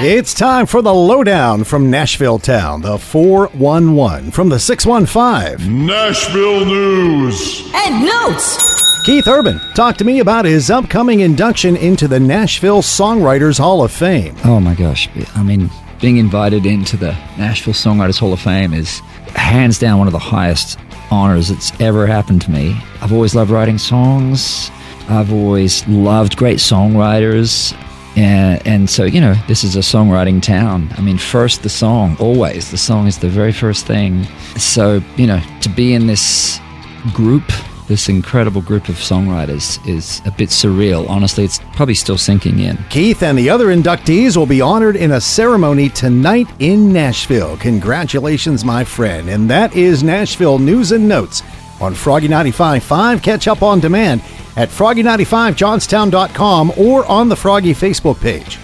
It's time for the lowdown from Nashville Town, the 411 from the 615. Nashville News. And notes. Keith Urban talked to me about his upcoming induction into the Nashville Songwriters Hall of Fame. Oh my gosh. I mean, being invited into the Nashville Songwriters Hall of Fame is hands down one of the highest honors that's ever happened to me. I've always loved writing songs. I've always loved great songwriters. And, and so, you know, this is a songwriting town. I mean, first the song, always. The song is the very first thing. So, you know, to be in this group, this incredible group of songwriters, is a bit surreal. Honestly, it's probably still sinking in. Keith and the other inductees will be honored in a ceremony tonight in Nashville. Congratulations, my friend. And that is Nashville News and Notes on Froggy 95.5. Catch up on demand at froggy95johnstown.com or on the Froggy Facebook page.